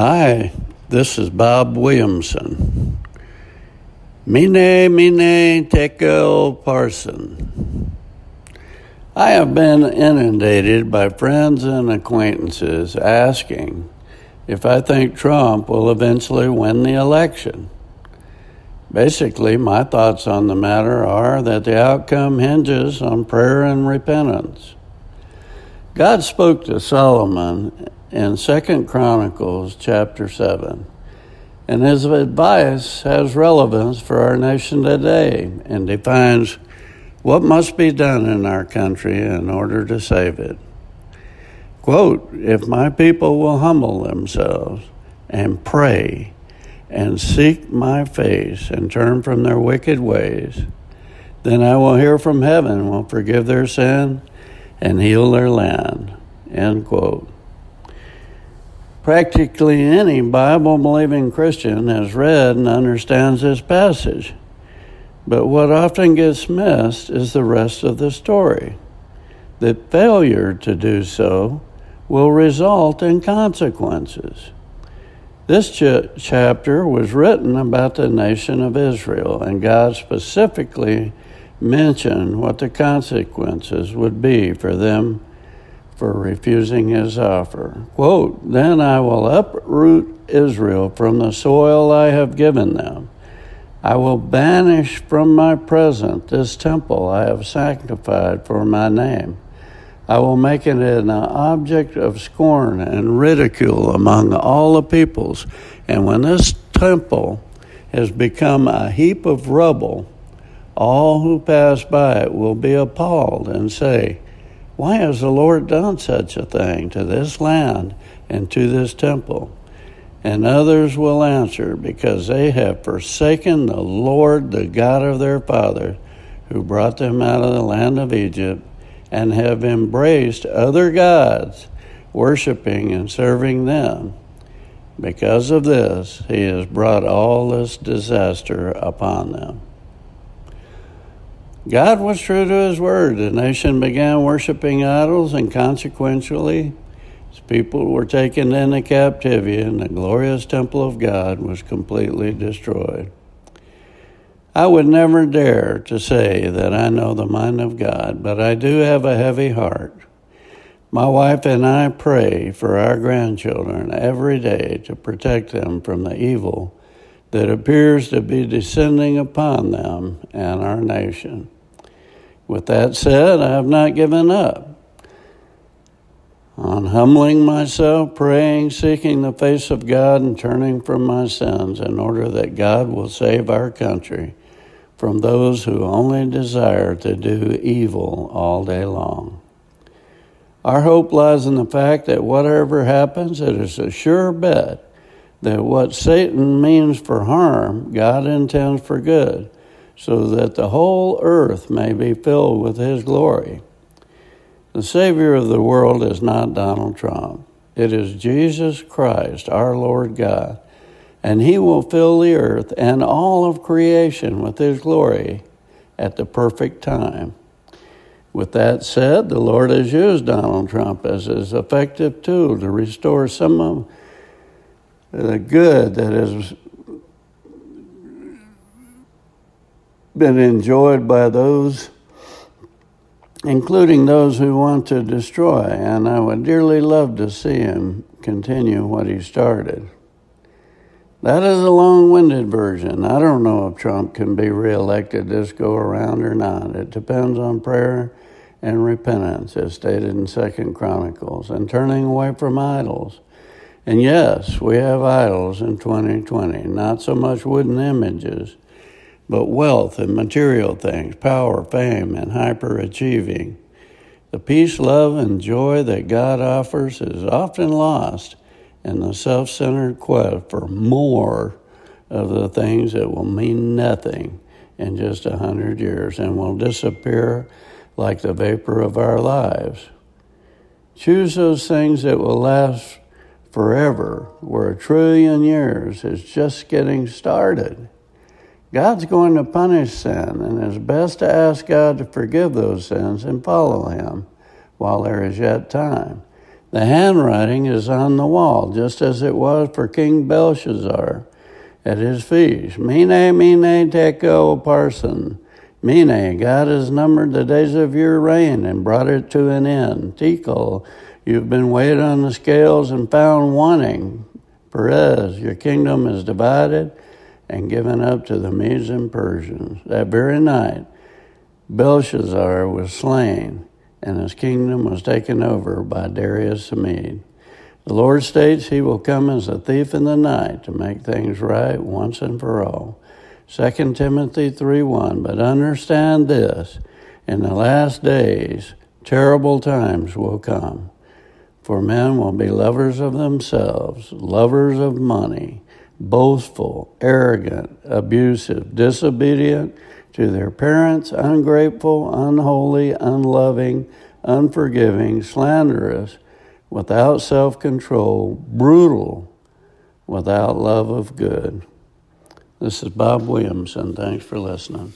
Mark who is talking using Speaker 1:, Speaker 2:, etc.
Speaker 1: Hi, this is Bob Williamson. Mene, mene, tekel, parsin. I have been inundated by friends and acquaintances asking if I think Trump will eventually win the election. Basically, my thoughts on the matter are that the outcome hinges on prayer and repentance. God spoke to Solomon in Second Chronicles chapter 7, and his advice has relevance for our nation today and defines what must be done in our country in order to save it. Quote, if my people will humble themselves and pray and seek my face and turn from their wicked ways, then I will hear from heaven, will forgive their sin, and heal their land. End quote. Practically any Bible believing Christian has read and understands this passage. But what often gets missed is the rest of the story. That failure to do so will result in consequences. This ch- chapter was written about the nation of Israel, and God specifically mentioned what the consequences would be for them for refusing his offer. Quote, Then I will uproot Israel from the soil I have given them. I will banish from my presence this temple I have sanctified for my name. I will make it an object of scorn and ridicule among all the peoples. And when this temple has become a heap of rubble, all who pass by it will be appalled and say, Why has the Lord done such a thing to this land and to this temple? And others will answer, Because they have forsaken the Lord, the God of their fathers, who brought them out of the land of Egypt and have embraced other gods, worshiping and serving them. Because of this, he has brought all this disaster upon them. God was true to his word. The nation began worshiping idols, and consequently, his people were taken into captivity, and the glorious temple of God was completely destroyed. I would never dare to say that I know the mind of God, but I do have a heavy heart. My wife and I pray for our grandchildren every day to protect them from the evil that appears to be descending upon them and our nation. With that said, I have not given up on humbling myself, praying, seeking the face of God, and turning from my sins in order that God will save our country from those who only desire to do evil all day long. Our hope lies in the fact that whatever happens, it is a sure bet that what Satan means for harm, God intends for good, so that the whole earth may be filled with His glory. The Savior of the world is not Donald Trump, it is Jesus Christ, our Lord God and he will fill the earth and all of creation with his glory at the perfect time. With that said, the Lord has used Donald Trump as his effective tool to restore some of the good that has been enjoyed by those, including those who want to destroy. And I would dearly love to see him continue what he started. That is a long winded version. I don't know if Trump can be reelected this go around or not. It depends on prayer and repentance, as stated in Second Chronicles, and turning away from idols. And yes, we have idols in 2020, not so much wooden images, but wealth and material things, power, fame, and hyperachieving. The peace, love, and joy that God offers is often lost in the self centered quest for more of the things that will mean nothing in just a hundred years and will disappear like the vapor of our lives. Choose those things that will last forever, where a trillion years is just getting started. God's going to punish sin, and it's best to ask God to forgive those sins and follow Him while there is yet time. The handwriting is on the wall, just as it was for King Belshazzar at his feast. Mene, mene, tekel, parsin. Mene, God has numbered the days of your reign and brought it to an end. Tekel, you've been weighed on the scales and found wanting. Peres, your kingdom is divided and given up to the Medes and Persians. That very night, Belshazzar was slain and his kingdom was taken over by Darius the Mede. The Lord states he will come as a thief in the night to make things right once and for all. 2 Timothy 3 1. But understand this in the last days, terrible times will come. For men will be lovers of themselves, lovers of money, boastful, arrogant, abusive, disobedient to their parents, ungrateful, unholy, unloving, unforgiving, slanderous, without self control, brutal, without love of good. This is Bob Williamson. Thanks for listening.